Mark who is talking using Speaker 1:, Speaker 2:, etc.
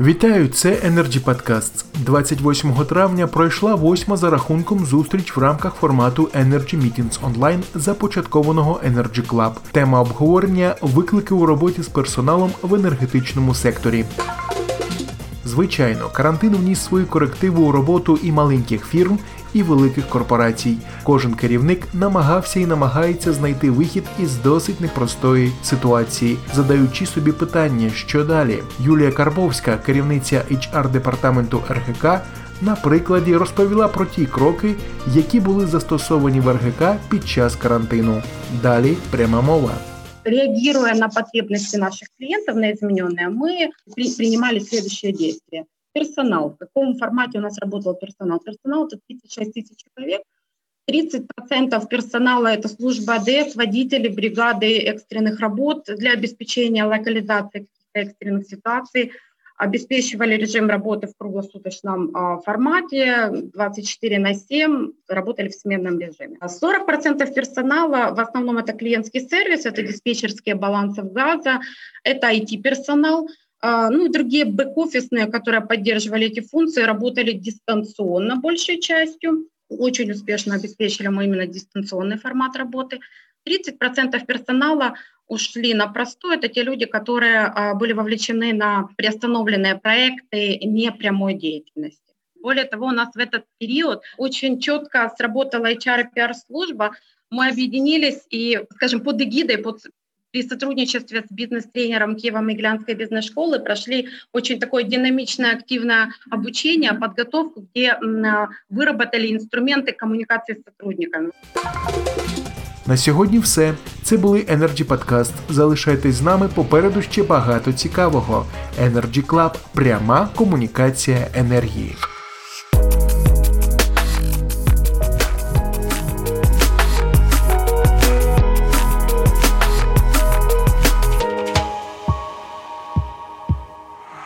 Speaker 1: Вітаю, це Energy Podcasts. 28 травня пройшла восьма за рахунком зустріч в рамках формату Energy Meetings Online, започаткованого Energy Club. Тема обговорення виклики у роботі з персоналом в енергетичному секторі. Звичайно, карантин вніс свої корективи у роботу і маленьких фірм, і великих корпорацій. Кожен керівник намагався і намагається знайти вихід із досить непростої ситуації, задаючи собі питання, що далі. Юлія Карбовська, керівниця HR департаменту РГК, на прикладі розповіла про ті кроки, які були застосовані в РГК під час карантину. Далі пряма мова.
Speaker 2: Реагируя на потребности наших клиентов, на измененные, мы при, принимали следующие действия. Персонал. В каком формате у нас работал персонал? Персонал это 36 тысяч человек. 30% персонала – это служба АДС, водители, бригады экстренных работ для обеспечения локализации каких-то экстренных ситуаций, обеспечивали режим работы в круглосуточном а, формате, 24 на 7, работали в сменном режиме. 40% персонала, в основном это клиентский сервис, это диспетчерские балансов газа, это IT-персонал, а, ну и другие бэк-офисные, которые поддерживали эти функции, работали дистанционно большей частью. Очень успешно обеспечили мы именно дистанционный формат работы. 30% персонала ушли на простой. Это те люди, которые а, были вовлечены на приостановленные проекты непрямой деятельности. Более того, у нас в этот период очень четко сработала HR и PR-служба. Мы объединились и, скажем, под эгидой, под при сотрудничестве с бизнес-тренером Киево-Миглянской бизнес-школы прошли очень такое динамичное, активное обучение, подготовку, где выработали инструменты коммуникации с сотрудниками.
Speaker 1: На сьогодні все. Це були Energy Podcast. Залишайтесь з нами попереду ще багато цікавого. Energy Club – пряма комунікація енергії.